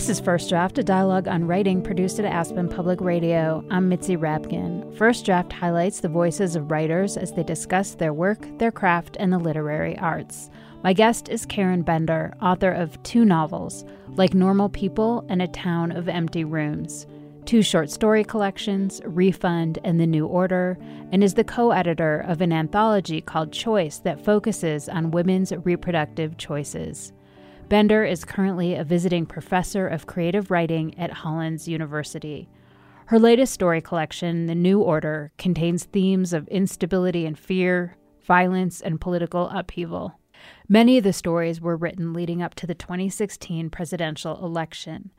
This is First Draft, a dialogue on writing produced at Aspen Public Radio. I'm Mitzi Rapkin. First Draft highlights the voices of writers as they discuss their work, their craft, and the literary arts. My guest is Karen Bender, author of two novels, Like Normal People and A Town of Empty Rooms, two short story collections, Refund and The New Order, and is the co editor of an anthology called Choice that focuses on women's reproductive choices. Bender is currently a visiting professor of creative writing at Hollins University. Her latest story collection, The New Order, contains themes of instability and fear, violence, and political upheaval. Many of the stories were written leading up to the 2016 presidential election.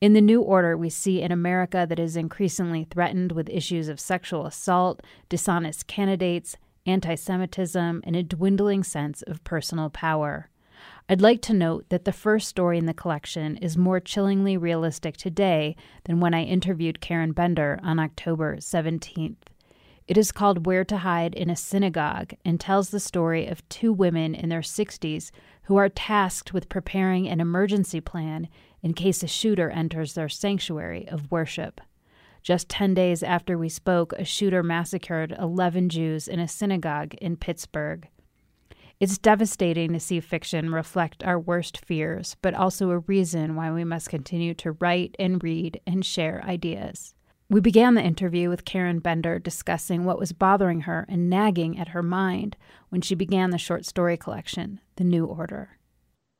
In The New Order, we see an America that is increasingly threatened with issues of sexual assault, dishonest candidates, anti Semitism, and a dwindling sense of personal power. I'd like to note that the first story in the collection is more chillingly realistic today than when I interviewed Karen Bender on October 17th. It is called Where to Hide in a Synagogue and tells the story of two women in their 60s who are tasked with preparing an emergency plan in case a shooter enters their sanctuary of worship. Just 10 days after we spoke, a shooter massacred 11 Jews in a synagogue in Pittsburgh. It's devastating to see fiction reflect our worst fears, but also a reason why we must continue to write and read and share ideas. We began the interview with Karen Bender discussing what was bothering her and nagging at her mind when she began the short story collection, The New Order.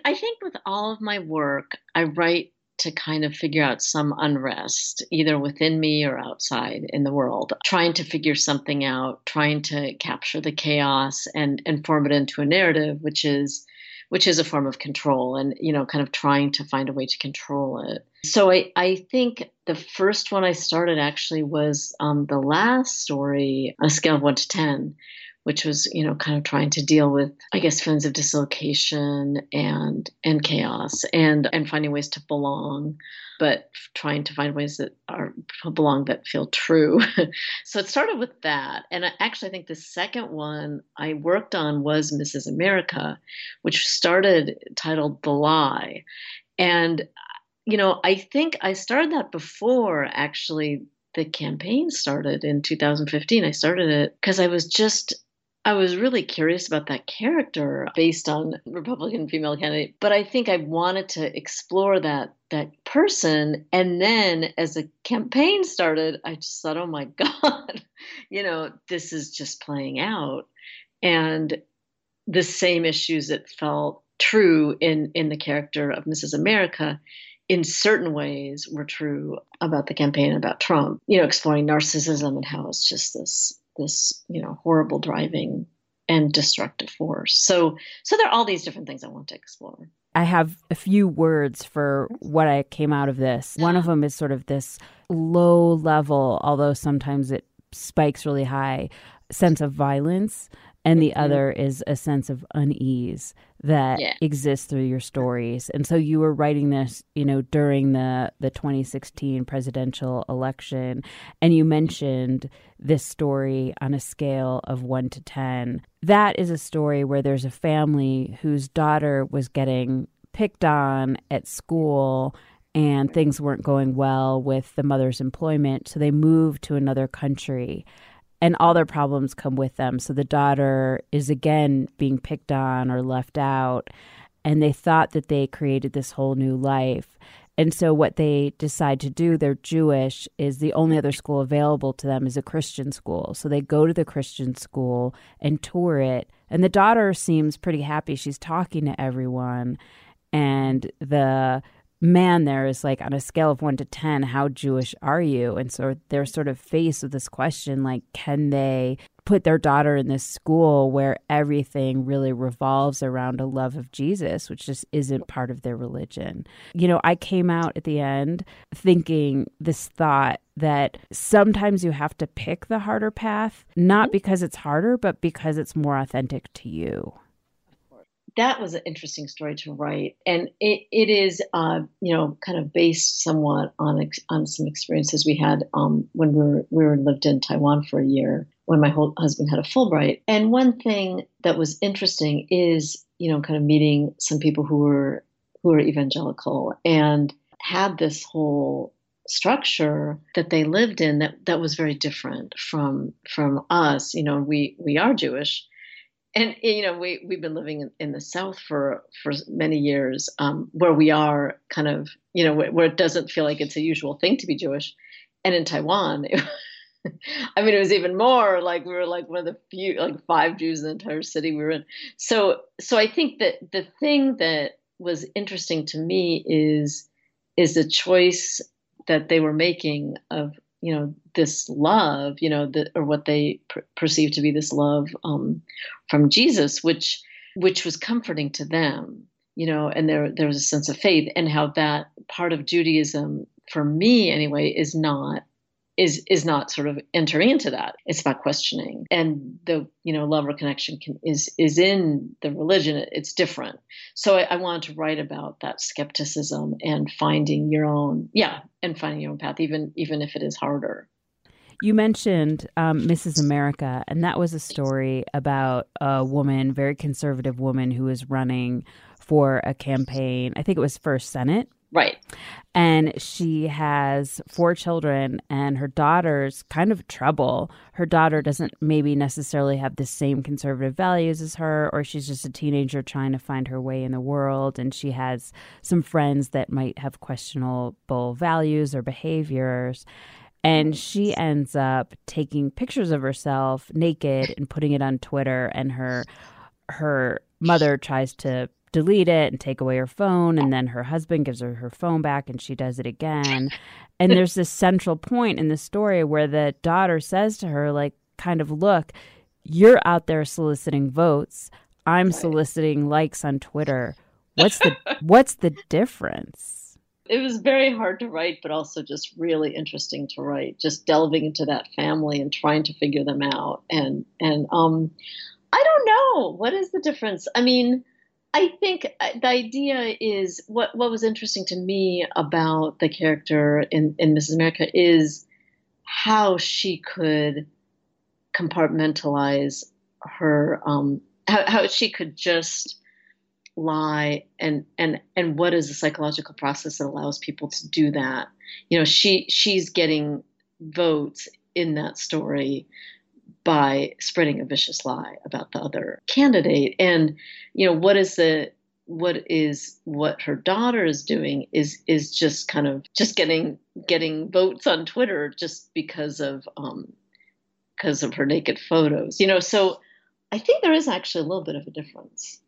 I think with all of my work, I write to kind of figure out some unrest, either within me or outside in the world, trying to figure something out, trying to capture the chaos and, and form it into a narrative, which is which is a form of control and you know kind of trying to find a way to control it. So i, I think the first one i started actually was um, the last story on a scale of 1 to 10 which was you know kind of trying to deal with i guess feelings of dislocation and and chaos and and finding ways to belong but trying to find ways that are belong that feel true. So it started with that. And I actually i think the second one i worked on was mrs america which started titled the lie. And you know i think i started that before actually the campaign started in 2015 i started it because i was just I was really curious about that character based on Republican female candidate, but I think I wanted to explore that that person and then as the campaign started, I just thought, "Oh my god, you know, this is just playing out." And the same issues that felt true in in the character of Mrs. America in certain ways were true about the campaign about Trump, you know, exploring narcissism and how it's just this this, you know, horrible driving and destructive force. So so there are all these different things I want to explore. I have a few words for what I came out of this. One of them is sort of this low level, although sometimes it spikes really high, sense of violence and the mm-hmm. other is a sense of unease that yeah. exists through your stories. And so you were writing this, you know, during the the 2016 presidential election and you mentioned this story on a scale of 1 to 10. That is a story where there's a family whose daughter was getting picked on at school and things weren't going well with the mother's employment, so they moved to another country and all their problems come with them. So the daughter is again being picked on or left out. And they thought that they created this whole new life. And so what they decide to do, they're Jewish, is the only other school available to them is a Christian school. So they go to the Christian school and tour it. And the daughter seems pretty happy. She's talking to everyone. And the man there is like on a scale of 1 to 10 how jewish are you? And so they're sort of faced with this question like can they put their daughter in this school where everything really revolves around a love of jesus which just isn't part of their religion? You know i came out at the end thinking this thought that sometimes you have to pick the harder path not mm-hmm. because it's harder but because it's more authentic to you that was an interesting story to write, and it, it is, uh, you know, kind of based somewhat on on some experiences we had um, when we were we were lived in Taiwan for a year when my whole husband had a Fulbright. And one thing that was interesting is, you know, kind of meeting some people who were who were evangelical and had this whole structure that they lived in that that was very different from from us. You know, we we are Jewish and you know we we've been living in, in the south for for many years um, where we are kind of you know where it doesn't feel like it's a usual thing to be jewish. And in taiwan it, i mean it was even more like we were like one of the few like five jews in the entire city we were in. So so i think that the thing that was interesting to me is is the choice that they were making of you know this love you know the, or what they per- perceive to be this love um, from jesus which which was comforting to them you know and there there was a sense of faith and how that part of judaism for me anyway is not is is not sort of entering into that. It's about questioning, and the you know love or connection can, is is in the religion. It's different. So I, I wanted to write about that skepticism and finding your own yeah, and finding your own path, even even if it is harder. You mentioned um, Mrs. America, and that was a story about a woman, very conservative woman, who was running for a campaign. I think it was for Senate Right. And she has four children, and her daughter's kind of trouble. Her daughter doesn't maybe necessarily have the same conservative values as her, or she's just a teenager trying to find her way in the world. And she has some friends that might have questionable values or behaviors. And she ends up taking pictures of herself naked and putting it on Twitter, and her her mother tries to delete it and take away her phone and then her husband gives her her phone back and she does it again. And there's this central point in the story where the daughter says to her like kind of look you're out there soliciting votes. I'm soliciting likes on twitter. What's the what's the difference it was very hard to write but also just really interesting to write just delving into that family and trying to figure them out and and um i don't know what is the difference i mean I think uh, the idea is what what was interesting to me about the character in, in Mrs. America is how she could compartmentalize her um, how, how she could just lie and and and what is the psychological process that allows people to do that you know she she's getting votes in that story by spreading a vicious lie about the other candidate. And you know what is the what is what her daughter is doing is is just kind of just getting getting votes on Twitter just because of um because of her naked photos. You know, so I think there is actually a little bit of a difference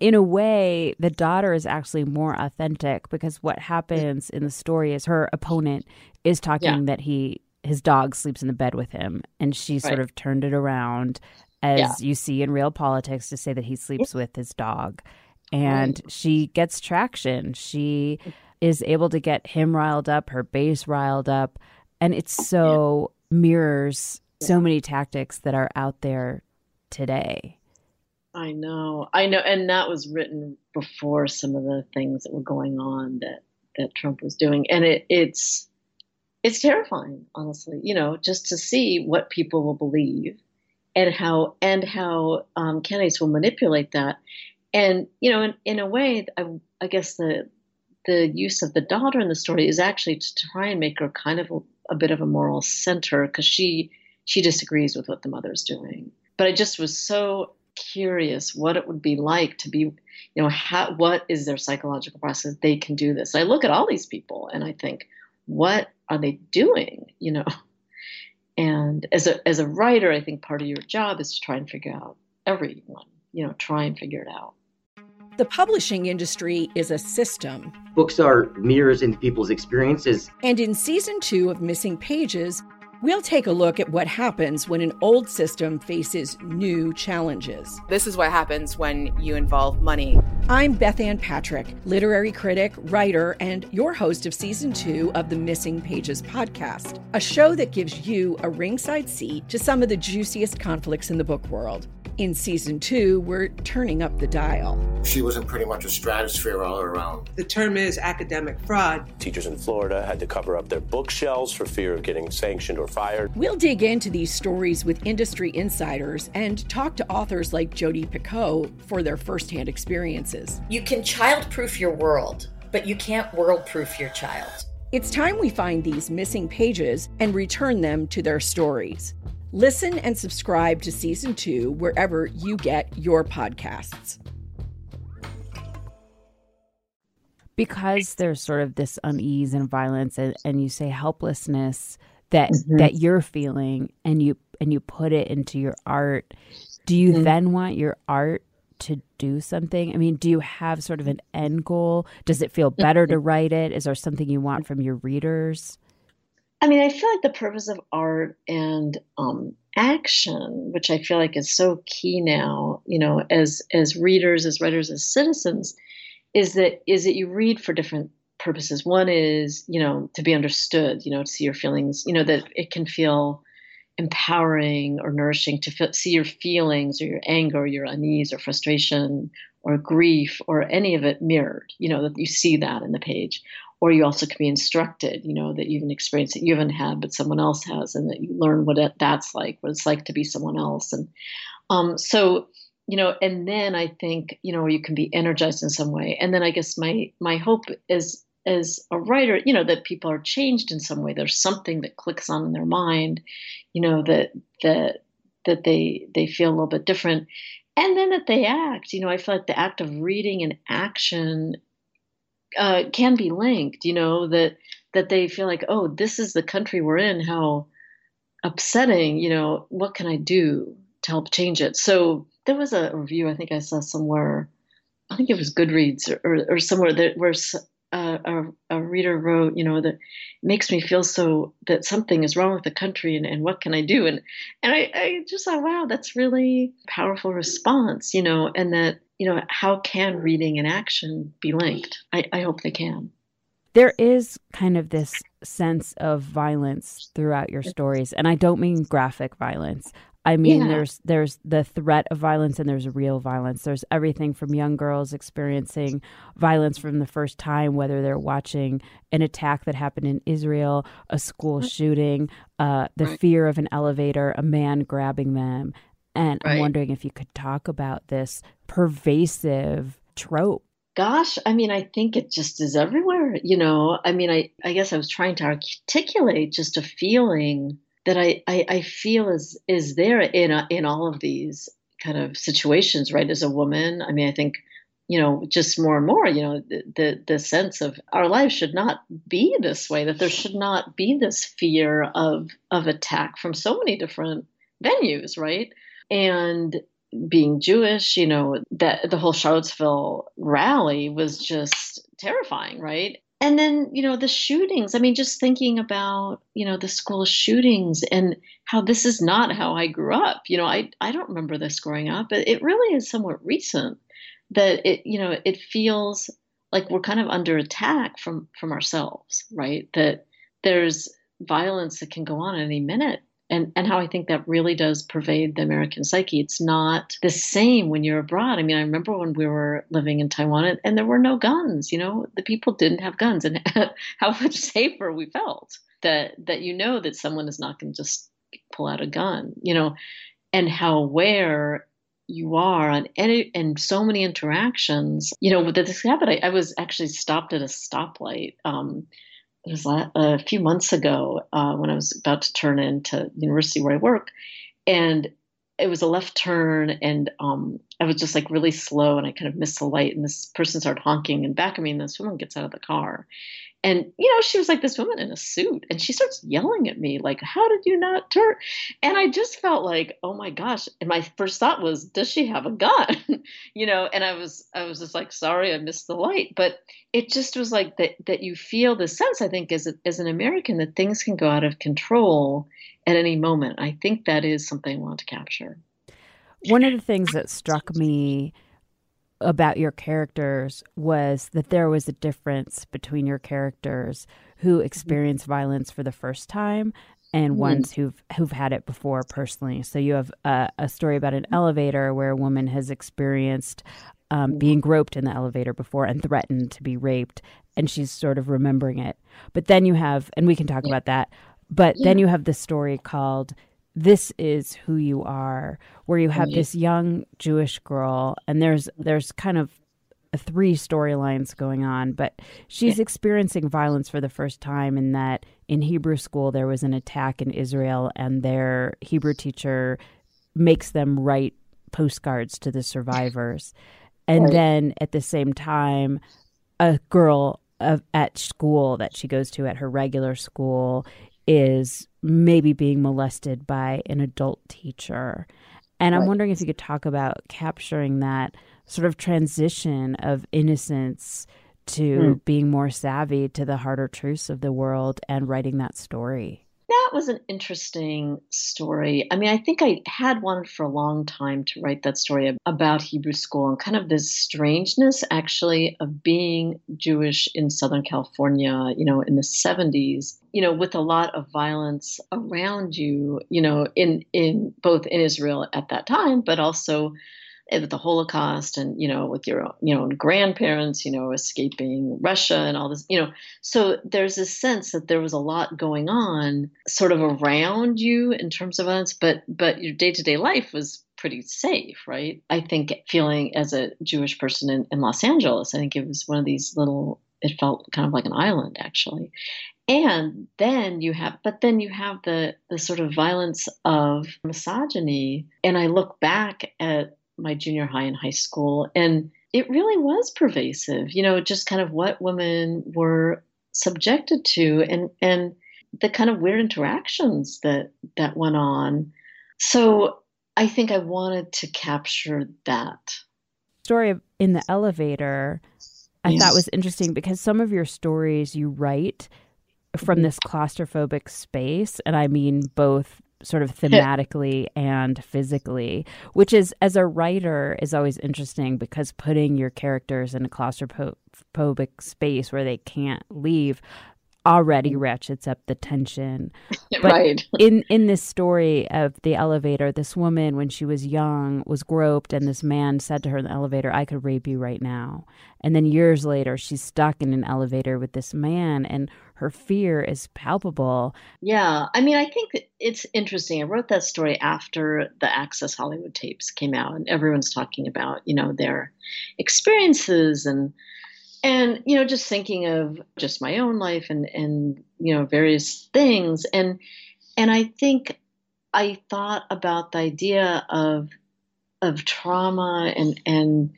in a way, the daughter is actually more authentic because what happens in the story is her opponent is talking yeah. that he his dog sleeps in the bed with him, and she right. sort of turned it around, as yeah. you see in real politics, to say that he mm. sleeps with his dog, and right. she gets traction. She mm. is able to get him riled up, her base riled up, and it so yeah. mirrors so many tactics that are out there today. I know, I know, and that was written before some of the things that were going on that that Trump was doing, and it, it's it's terrifying, honestly. You know, just to see what people will believe, and how and how um, candidates will manipulate that, and you know, in, in a way, I, I guess the the use of the daughter in the story is actually to try and make her kind of a, a bit of a moral center because she she disagrees with what the mother's doing. But I just was so curious what it would be like to be, you know, how, what is their psychological process? They can do this. I look at all these people and I think, what are they doing? You know, and as a as a writer, I think part of your job is to try and figure out everyone. You know, try and figure it out. The publishing industry is a system. Books are mirrors in people's experiences. And in season two of Missing Pages, We'll take a look at what happens when an old system faces new challenges. This is what happens when you involve money. I'm Bethanne Patrick, literary critic, writer, and your host of season two of the Missing Pages podcast, a show that gives you a ringside seat to some of the juiciest conflicts in the book world. In season two, we're turning up the dial. She was in pretty much a stratosphere all around. The term is academic fraud. Teachers in Florida had to cover up their bookshelves for fear of getting sanctioned or fired. We'll dig into these stories with industry insiders and talk to authors like Jodi Picoult for their firsthand experiences. You can child-proof your world, but you can't world-proof your child. It's time we find these missing pages and return them to their stories. Listen and subscribe to season two wherever you get your podcasts. Because there's sort of this unease and violence and, and you say helplessness that mm-hmm. that you're feeling and you and you put it into your art, do you mm-hmm. then want your art to do something? I mean, do you have sort of an end goal? Does it feel better to mm-hmm. write it? Is there something you want from your readers? I mean, I feel like the purpose of art and um, action, which I feel like is so key now, you know, as as readers, as writers, as citizens, is that is that you read for different purposes. One is, you know, to be understood, you know, to see your feelings, you know, that it can feel empowering or nourishing to feel, see your feelings or your anger, or your unease or frustration or grief or any of it mirrored, you know, that you see that in the page or you also can be instructed, you know, that you've an experience that you haven't had, but someone else has, and that you learn what that's like, what it's like to be someone else. And um, so, you know, and then I think, you know, you can be energized in some way. And then I guess my my hope is as a writer, you know, that people are changed in some way. There's something that clicks on in their mind, you know, that that that they they feel a little bit different. And then that they act. You know, I feel like the act of reading and action uh, can be linked. You know that that they feel like, oh, this is the country we're in. How upsetting. You know, what can I do to help change it? So there was a review I think I saw somewhere. I think it was Goodreads or, or, or somewhere that where uh, a, a, reader wrote, you know, that makes me feel so that something is wrong with the country and, and what can I do? And and I, I just thought, wow, that's really powerful response, you know, and that you know, how can reading and action be linked? I, I hope they can. There is kind of this sense of violence throughout your stories, and I don't mean graphic violence. I mean, yeah. there's there's the threat of violence and there's real violence. There's everything from young girls experiencing violence from the first time, whether they're watching an attack that happened in Israel, a school shooting, uh, the fear of an elevator, a man grabbing them, and right. I'm wondering if you could talk about this pervasive trope. Gosh, I mean, I think it just is everywhere. You know, I mean, I, I guess I was trying to articulate just a feeling that I, I, I feel is is there in a, in all of these kind of situations, right? As a woman, I mean, I think you know just more and more you know the, the, the sense of our lives should not be this way that there should not be this fear of of attack from so many different venues right and being jewish you know that the whole charlottesville rally was just terrifying right? And then you know the shootings i mean just thinking about you know the school shootings and how this is not how i grew up you know i i don't remember this growing up but it really is somewhat recent that it you know it feels like we're kind of under attack from from ourselves right? That there's violence that can go on any minute and and how I think that really does pervade the American psyche. It's not the same when you're abroad. I mean, I remember when we were living in Taiwan and, and there were no guns. You know, the people didn't have guns, and how much safer we felt that that you know that someone is not going to just pull out a gun. You know, and how aware you are on any and so many interactions. You know, with this happened, I, I was actually stopped at a stoplight. Um, it was a few months ago uh, when I was about to turn into the university where I work, and it was a left turn, and um, I was just like really slow, and I kind of missed the light, and this person started honking in back of me, and this woman gets out of the car, and you know she was like this woman in a suit and she starts yelling at me like how did you not turn? And i just felt like oh my gosh. And my first thought was does she have a gun? You know and i was i was just like sorry i missed the light. But it just was like that that you feel the sense i think as a, as an american that things can go out of control at any moment. I think that is something i want to capture. One of the things that struck me about your characters was that there was a difference between your characters who mm-hmm. experience violence for the first time and mm-hmm. ones who've who've had it before personally. So you have a, a story about an elevator where a woman has experienced um, being groped in the elevator before and threatened to be raped, and she's sort of remembering it. But then you have, and we can talk yeah. about that. But yeah. then you have the story called this is who you are where you have this young jewish girl and there's there's kind of three storylines going on but she's yeah. experiencing violence for the first time in that in hebrew school there was an attack in israel and their hebrew teacher makes them write postcards to the survivors and right. then at the same time a girl of, at school that she goes to at her regular school is maybe being molested by an adult teacher. And I'm wondering if you could talk about capturing that sort of transition of innocence to mm. being more savvy to the harder truths of the world and writing that story that was an interesting story. I mean, I think I had one for a long time to write that story about Hebrew school and kind of this strangeness actually of being Jewish in Southern California, you know, in the 70s, you know, with a lot of violence around you, you know, in in both in Israel at that time, but also with the Holocaust and you know with your you know grandparents you know escaping Russia and all this you know. So there's a sense that there was a lot going on sort of around you in terms of events but but your day-to-day life was pretty safe right? I think feeling as a Jewish person in, in Los Angeles I think it was one of these little it felt kind of like an island actually. And then you have but then you have the the sort of violence of misogyny. And i look back at my junior high and high school. And it really was pervasive, you know, just kind of what women were subjected to and, and the kind of weird interactions that, that went on. So I think I wanted to capture that. Story of in the elevator, I yes. thought was interesting because some of your stories you write from mm-hmm. this claustrophobic space, and I mean both sort of thematically and physically, which is as a writer is always interesting because putting your characters in a claustrophobic space where they can't leave already mm. ratchets up the tension. But right. in in this story of the elevator, this woman when she was young was groped and this man said to her in the elevator, "I could rape you right now." And then years later, she's stuck in an elevator with this man and her fear is palpable. Yeah, I mean, I think it's interesting. I wrote that story after the Access Hollywood tapes came out and everyone's talking about, you know, their experiences and and you know just thinking of just my own life and and you know various things and and I think I thought about the idea of of trauma and and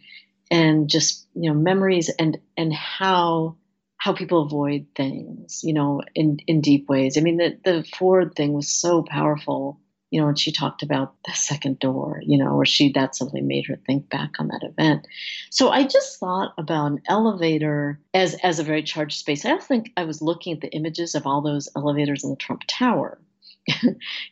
and just you know memories and and how how people avoid things you know in in deep ways. I mean the the Ford thing was so powerful you know, and she talked about the second door, you know, or she that simply made her think back on that event. So I just thought about an elevator as as a very charged space. I also think I was looking at the images of all those elevators in the Trump Tower.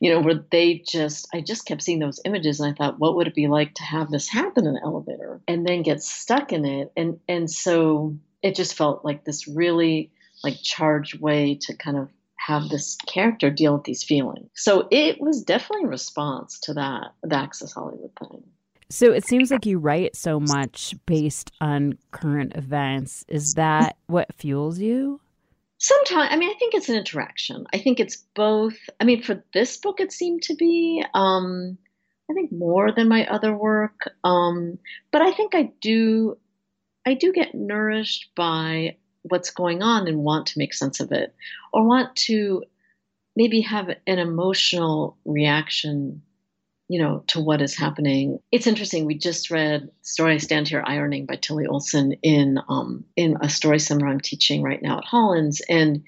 you know, where they just I just kept seeing those images and I thought, what would it be like to have this happen in an elevator and then get stuck in it? And and so it just felt like this really like charged way to kind of have this character deal with these feelings. So it was definitely a response to that, the Access Hollywood thing. So it seems like you write so much based on current events. Is that what fuels you? Sometimes, I mean, I think it's an interaction. I think it's both. I mean, for this book, it seemed to be, um, I think, more than my other work. Um, but I think I do, I do get nourished by what's going on and want to make sense of it or want to maybe have an emotional reaction you know to what is happening. It's interesting. We just read story i stand here ironing by Tillie Olsen in um, in a story seminar i'm teaching right now at hollins. And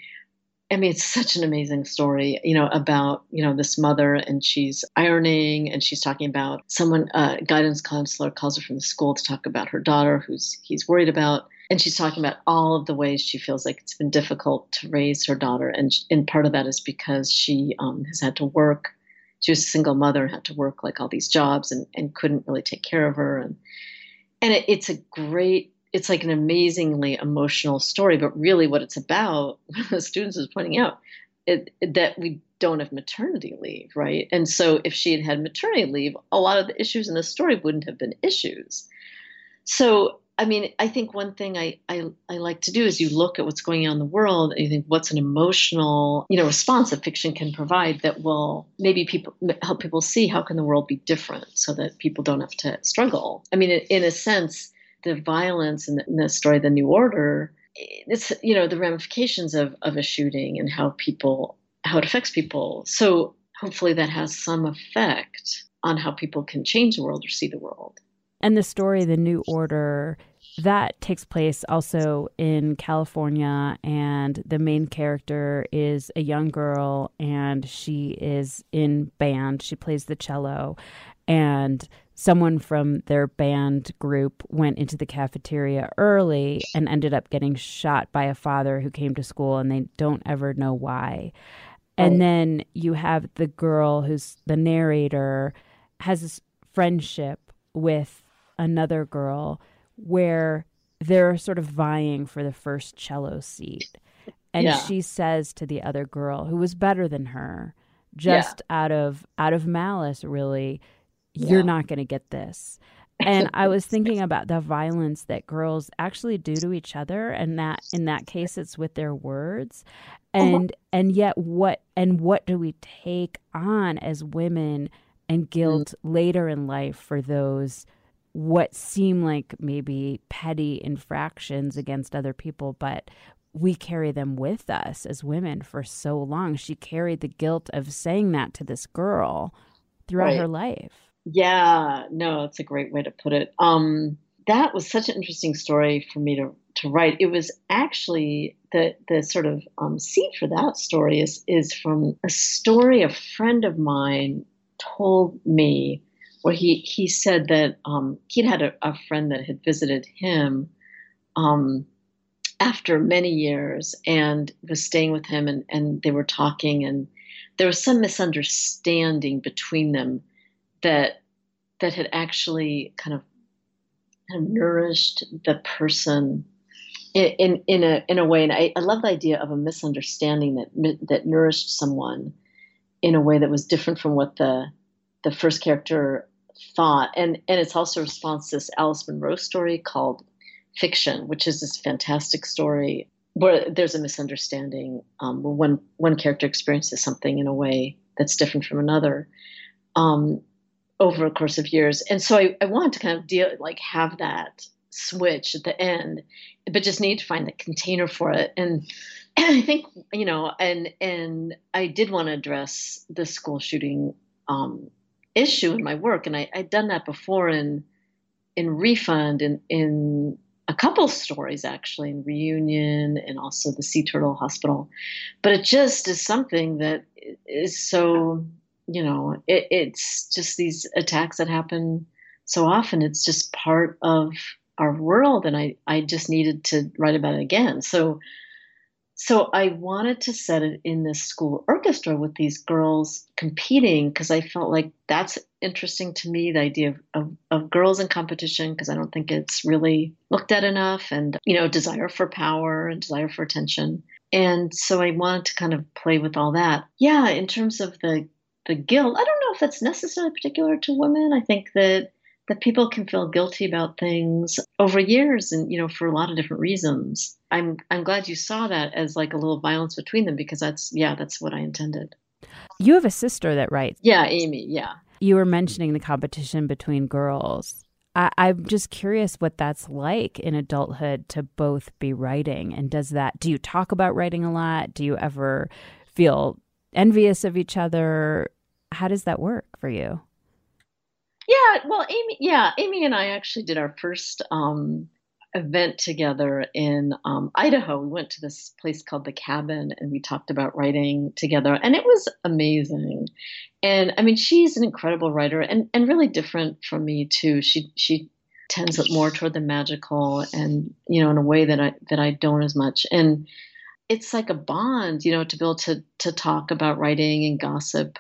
I mean, it's such an amazing story, you know, about, you know, this mother and she's ironing and she's talking about someone, uh, guidance counselor calls her from the school to talk about her daughter who's he's worried about and she's talking about all of the ways she feels like it's been difficult to raise her daughter. And and part of that is because she um, has had to work. She was a single mother and had to work like all these jobs and, and couldn't really take care of her. And and it, it's a great it's like an amazingly emotional story. But really what it's about the students is pointing out it, that we don't have maternity leave right? And so if she had had maternity leave a lot of the issues in the story wouldn't have been issues. So I mean, I think one thing I, I, I like to do is you look at what's going on in the world and you think what's an emotional, you know, response that fiction can provide that will maybe people help people see how can the world be different so that people don't have to struggle. I mean, in, a sense, the violence in the, in the story, The New Order, it's you know the ramifications of of a shooting and how people how it affects people. So hopefully that has some effect on how people can change the world or see the world. And the story, The New Order, that takes place also in California, and the main character is a young girl, and she is in band. She plays the cello, and someone from their band group went into the cafeteria early and ended up getting shot by a father who came to school, and they don't ever know why. And oh. then you have the girl who's the narrator has this friendship with another girl where they're sort of vying for the first cello seat. And yeah. she says to the other girl who was better than her, just yeah. out of out of malice really, you're not going to get this. And I was thinking about the violence that girls actually do to each other and that in that case it's with their words. Uh-huh. And uh-huh. and yet what and what do we take on as women and guilt mm. later in life for those what seem like maybe petty infractions against other people, but we carry them with us as women for so long. She carried the guilt of saying that to this girl throughout right. her life. Yeah, no, that's a great way to put it. Um, that was such an interesting story for me to to write. It was actually the the sort of um, seed for that story is is from a story a friend of mine told me where he he said that um, he'd had a, a, friend that had visited him um, after many years and was staying with him, and and they were talking, and there was some misunderstanding between them that that had actually kind of, kind of nourished the person in, in, in a in a way, and I, I love the idea of a misunderstanding that that nourished someone in a way that was different from what the the first character thought. And, and it's also a response to this Alice Munro story called Fiction, which is this fantastic story where there's a misunderstanding um, where one, one character experiences something in a way that's different from another um, over a course of years. And so I, I wanted to kind of deal, like have that switch at the end, but just need to find the container for it. And and I think you know, and and I did want to address the school shooting um, issue in my work, and I, I'd done that before in in refund and in, in a couple stories actually in reunion and also the sea turtle hospital. But it just is something that is so you know it, it's just these attacks that happen so often. It's just part of our world and i i just needed to write about it again. So so I wanted to set it in this school orchestra with these girls competing because I felt like that's interesting to me the idea of, of, of girls in competition because I don't think it's really looked at enough and you know desire for power and desire for attention. And so I wanted to kind of play with all that. Yeah in terms of the the guilt I don't know if that's necessarily particular to women. I think that that people can feel guilty about things over years and you know for a lot of different reasons i'm i'm glad you saw that as like a little violence between them because that's yeah that's what i intended. You have a sister that writes. Yeah amy yeah. You were mentioning the competition between girls. I, i'm just curious what that's like in adulthood to both be writing and does that do you talk about writing a lot? Do you ever feel envious of each other? How does that work for you? Yeah, well, Amy, yeah, Amy and I actually did our first um, event together in um, Idaho. We went to this place called the Cabin, and we talked about writing together, and it was amazing. And I mean, she's an incredible writer, and and really different from me too. She she tends more toward the magical, and you know, in a way that I that I don't as much, and it's like a bond, you know, to be able to to talk about writing and gossip,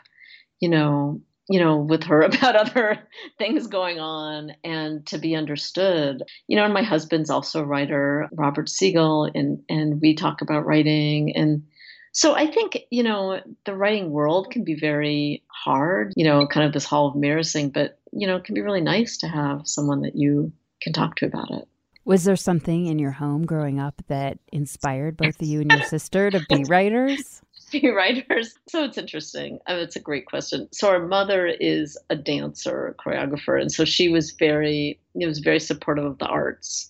you know, you know, with her about other things going on and to be understood. You know, and my husband's also a writer, Robert Siegel, and and we talk about writing and so I think, you know, the writing world can be very hard, you know, kind of this hall of mirrors thing, but you know, it can be really nice to have someone that you can talk to about it. Was there something in your home growing up that inspired both of you and your sister to be writers? writers? So it's interesting. I mean, it's a great question. So our mother is a dancer, a choreographer, and so she was very, it was very supportive of the arts.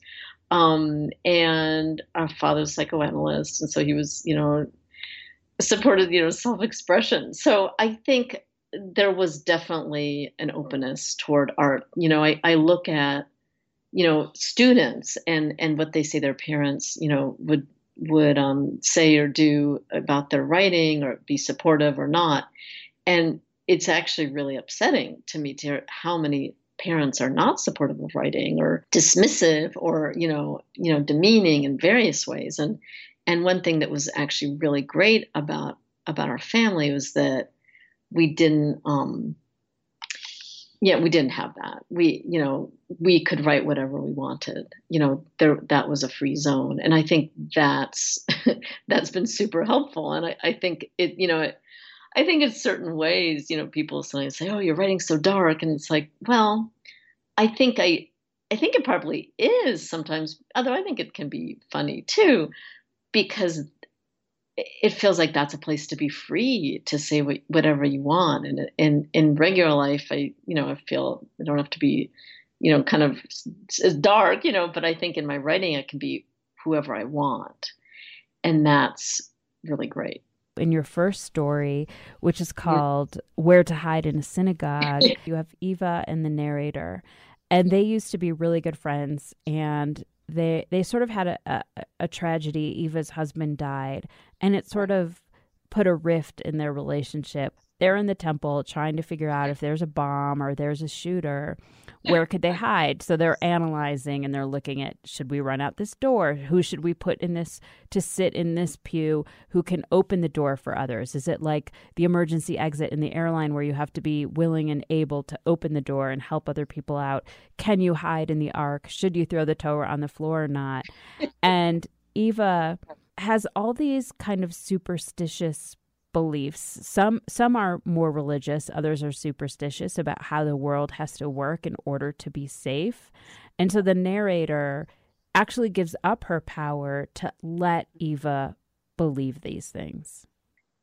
Um, and our father's psychoanalyst, and so he was, you know, supported, you know, self-expression. So I think there was definitely an openness toward art. You know, I, I look at, you know, students and and what they say their parents, you know, would would um, say or do about their writing or be supportive or not. And it's actually really upsetting to me to hear how many parents are not supportive of writing or dismissive or you know you know demeaning in various ways and and one thing that was actually really great about about our family was that we didn't um, yeah, we didn't have that. We, you know, we could write whatever we wanted. You know, there that was a free zone, and I think that's that's been super helpful. And I, I think it, you know, it, I think in certain ways, you know, people sometimes say, "Oh, you're writing so dark," and it's like, well, I think I, I think it probably is sometimes. Although I think it can be funny too, because it feels like that's a place to be free to say what, whatever you want. And in in regular life, I you know I feel I don't have to be, you know, kind of as dark, you know. But I think in my writing, I can be whoever I want, and that's really great. In your first story, which is called "Where to Hide in a Synagogue," you have Eva and the narrator, and they used to be really good friends and they they sort of had a, a, a tragedy. Eva's husband died, and it sort of put a rift in their relationship. They're in the temple trying to figure out if there's a bomb or there's a shooter where could they hide? So they're analyzing and they're looking at should we run out this door? Who should we put in this to sit in this pew? Who can open the door for others? Is it like the emergency exit in the airline where you have to be willing and able to open the door and help other people out? Can you hide in the ark? Should you throw the Torah on the floor or not? And Eva has all these kind of superstitious beliefs. Some some are more religious, others are superstitious about how the world has to work in order to be safe. And so the narrator actually gives up her power to let Eva believe these things.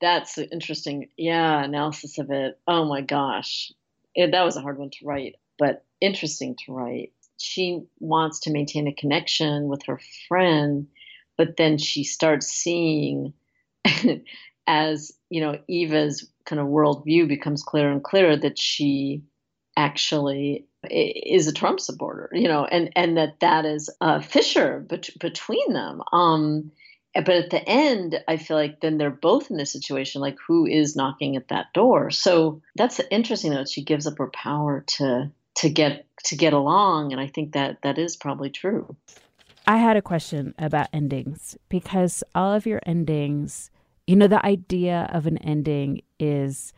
That's interesting. Yeah, analysis of it. Oh my gosh. It, that was a hard one to write, but interesting to write. She wants to maintain a connection with her friend but then she starts seeing as you know Eva's kind of worldview becomes clearer and clearer that she actually is a Trump supporter, you know, and and that that is a fissure bet- between them. Um, but at the end, I feel like then they're both in this situation, like who is knocking at that door? So that's interesting that she gives up her power to to get to get along, and I think that that is probably true. I had a question about endings because all of your endings, you know, the idea of an ending is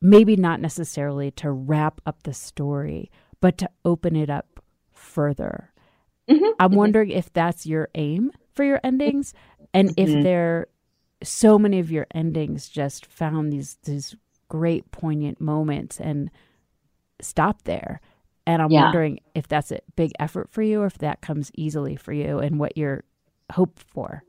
maybe not necessarily to wrap up the story, but to open it up further. Mm-hmm. I'm mm-hmm. wondering if that's your aim for your endings and mm-hmm. if there so many of your endings just found these these great poignant moments and stop there. And I'm yeah. wondering if that's a big effort for you or if that comes easily for you and what you're hope for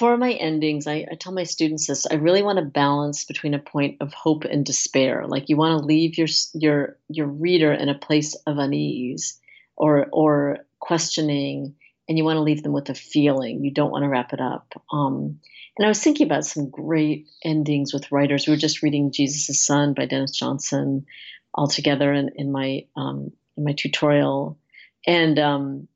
for my endings, I, I, tell my students this: I really want to balance between a point of hope and despair. Like you want to leave your your your reader in a place of unease or or questioning, and you want to leave them with a feeling. You don't want to wrap it up. Um, and I was thinking about some great endings with writers. We were just reading Jesus' Son by Denis Johnson all together in, in my um, in my tutorial, and um,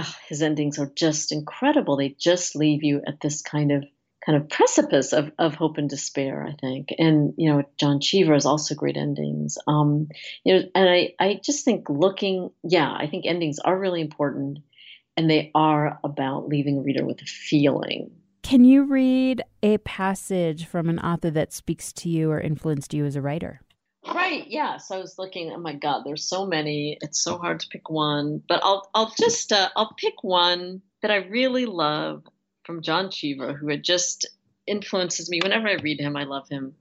oh, his endings are just incredible. They just leave you at this kind of kind of precipice of, of hope and despair, I think. And, you know, John Cheever is also great endings. Um, you know, and I, I just think looking, yeah, I think endings are really important and they are about leaving a reader with a feeling. Can you read a passage from an author that speaks to you or influenced you as a writer? Right. Yeah. So I was looking. Oh my God, there's so many. It's so hard to pick one. But I'll I'll just uh, I'll pick one that I really love from John Cheever, who had just influences me. Whenever I read him, I love him.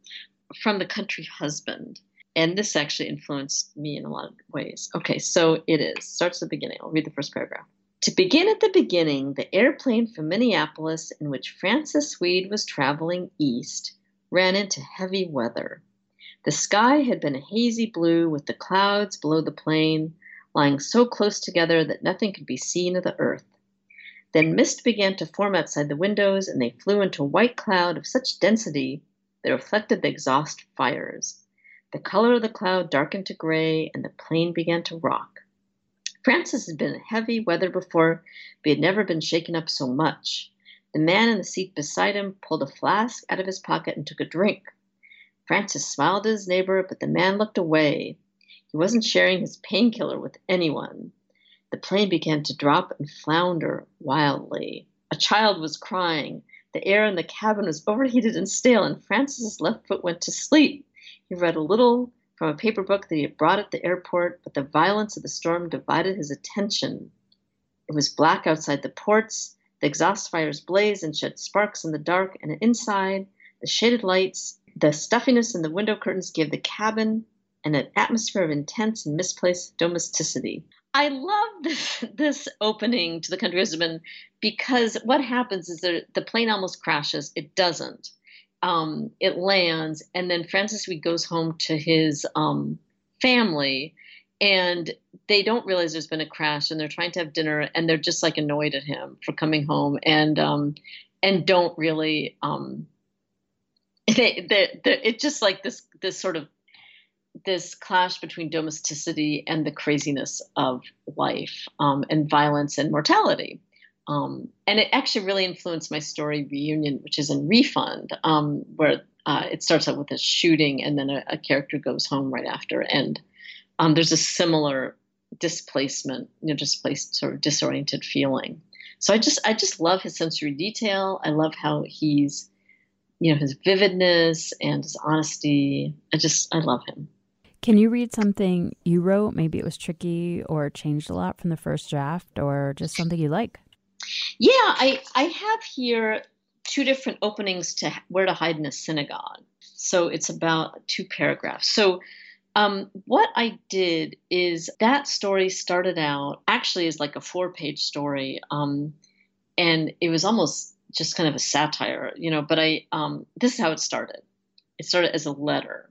From the Country Husband, and this actually influenced me in a lot of ways. Okay, so it is starts at the beginning. I'll read the first paragraph. To begin at the beginning, the airplane from Minneapolis, in which Francis Weed was traveling east, ran into heavy weather. The sky had been a hazy blue, with the clouds below the plane lying so close together that nothing could be seen of the earth. Then mist began to form outside the windows, and they flew into a white cloud of such density they reflected the exhaust fires. The color of the cloud darkened to gray, and the plane began to rock. Francis had been in heavy weather before, but he had never been shaken up so much. The man in the seat beside him pulled a flask out of his pocket and took a drink. Francis smiled at his neighbor, but the man looked away. He wasn't sharing his painkiller with anyone. The plane began to drop and flounder wildly. A child was crying. The air in the cabin was overheated and stale, and Francis's left foot went to sleep. He read a little from a paper book that he had brought at the airport, but the violence of the storm divided his attention. It was black outside the ports. The exhaust fires blazed and shed sparks in the dark, and inside, the shaded lights the stuffiness in the window curtains gave the cabin an atmosphere of intense and misplaced domesticity. I love this, this opening to the country husband because what happens is that the plane almost crashes. It doesn't. Um, it lands, and then Francis Weed goes home to his um, family, and they don't realize there's been a crash, and they're trying to have dinner, and they're just like annoyed at him for coming home, and um, and don't really um, they, they, they, it's just like this this sort of this clash between domesticity and the craziness of life um, and violence and mortality. Um, and it actually really influenced my story reunion, which is in Refund, um, where uh, it starts out with a shooting and then a, a character goes home right after. And um, there's a similar displacement, you know, displaced sort of disoriented feeling. So I just I just love his sensory detail. I love how he's you know his vividness and his honesty. I just I love him. Can you read something you wrote? Maybe it was tricky or changed a lot from the first draft, or just something you like. Yeah, I I have here two different openings to where to hide in a synagogue. So it's about two paragraphs. So um, what I did is that story started out actually as like a four page story. Um, and it was almost just kind of a satire, you know. But I, um, this is how it started. It started as a letter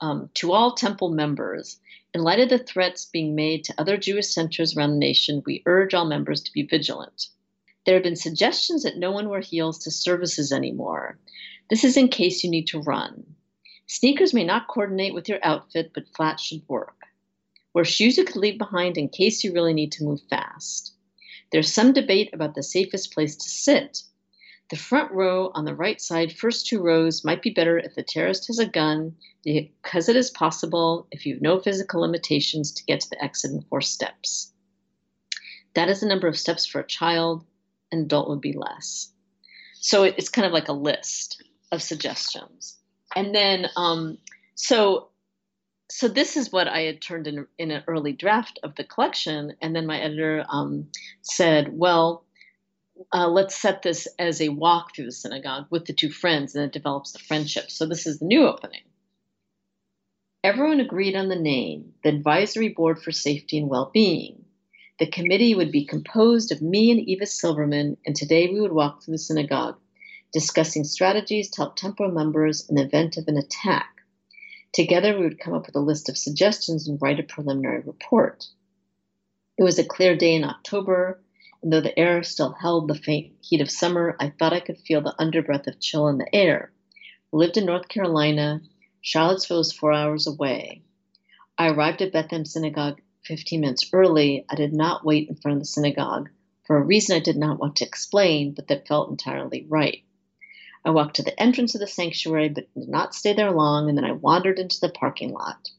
um, to all temple members. In light of the threats being made to other Jewish centers around the nation, we urge all members to be vigilant. There have been suggestions that no one wear heels to services anymore. This is in case you need to run. Sneakers may not coordinate with your outfit, but flats should work. Wear shoes you could leave behind in case you really need to move fast. There's some debate about the safest place to sit. The front row on the right side, first two rows, might be better if the terrorist has a gun, because it is possible, if you have no physical limitations, to get to the exit in four steps. That is the number of steps for a child, an adult would be less. So it's kind of like a list of suggestions. And then, um, so so this is what I had turned in in an early draft of the collection, and then my editor um, said, "Well, uh, let's set this as a walk through the synagogue with the two friends, and it develops the friendship." So this is the new opening. Everyone agreed on the name, the Advisory Board for Safety and Well-being. The committee would be composed of me and Eva Silverman, and today we would walk through the synagogue, discussing strategies to help temple members in the event of an attack. Together, we would come up with a list of suggestions and write a preliminary report. It was a clear day in October, and though the air still held the faint heat of summer, I thought I could feel the underbreath of chill in the air. I lived in North Carolina. Charlottesville was four hours away. I arrived at Bethlehem Synagogue 15 minutes early, I did not wait in front of the synagogue for a reason I did not want to explain, but that felt entirely right. I walked to the entrance of the sanctuary, but did not stay there long, and then I wandered into the parking lot.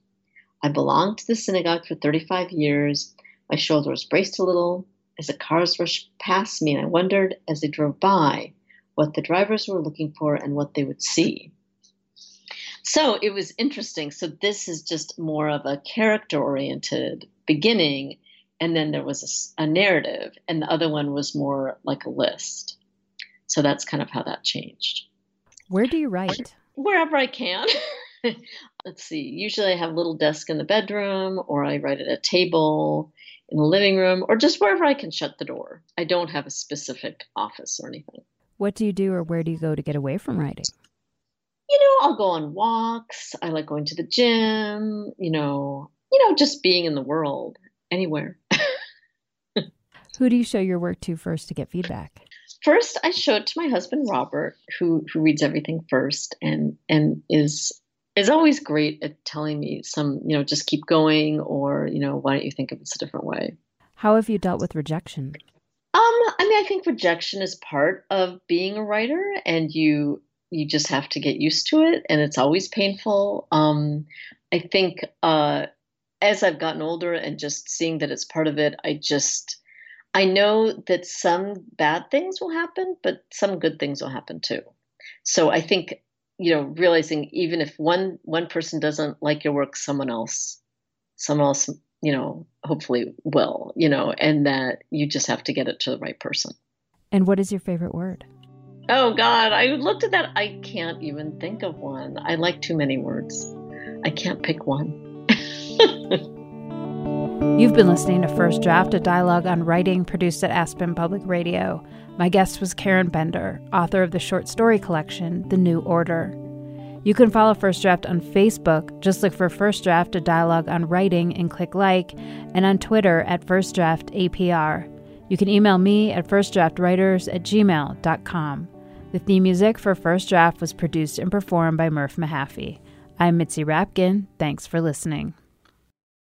I belonged to the synagogue for 35 years. My shoulders braced a little as the cars rushed past me, and I wondered as they drove by what the drivers were looking for and what they would see. So it was interesting. So this is just more of a character oriented beginning, and then there was a, a, narrative, and the other one was more like a list. So that's kind of how that changed. Where do you write? Wherever I can. Let's see. Usually I have a little desk in the bedroom, or I write at a table in the living room, or just wherever I can shut the door. I don't have a specific office or anything. What do you do, or where do you go to get away from writing? You know, I'll go on walks. I like going to the gym. You know, you know, just being in the world anywhere. Who do you show your work to first to get feedback? First, I show it to my husband Robert, who who reads everything first and and is is always great at telling me some, you know, just keep going or, you know, why don't you think of this a different way? How have you dealt with rejection? Um, I mean, I think rejection is part of being a writer and you you just have to get used to it and it's always painful. Um, I think uh as I've gotten older and just seeing that it's part of it, I just I know that some bad things will happen, but some good things will happen too. So I think you know realizing even if one one person doesn't like your work, someone else someone else you know hopefully will you know, and that you just have to get it to the right person. And what is your favorite word? Oh God, I looked at that. I can't even think of one. I like too many words. I can't pick one. You've been listening to First Draft, a dialogue on writing produced at Aspen Public Radio. My guest was Karen Bender, author of the short story collection, The New Order. You can follow First Draft on Facebook. Just look for First Draft, a dialogue on writing, and click like, and on Twitter at First Draft APR. You can email me at firstdraftwriters at gmail.com. The theme music for First Draft was produced and performed by Murph Mahaffey. I'm Mitzi Rapkin. Thanks for listening.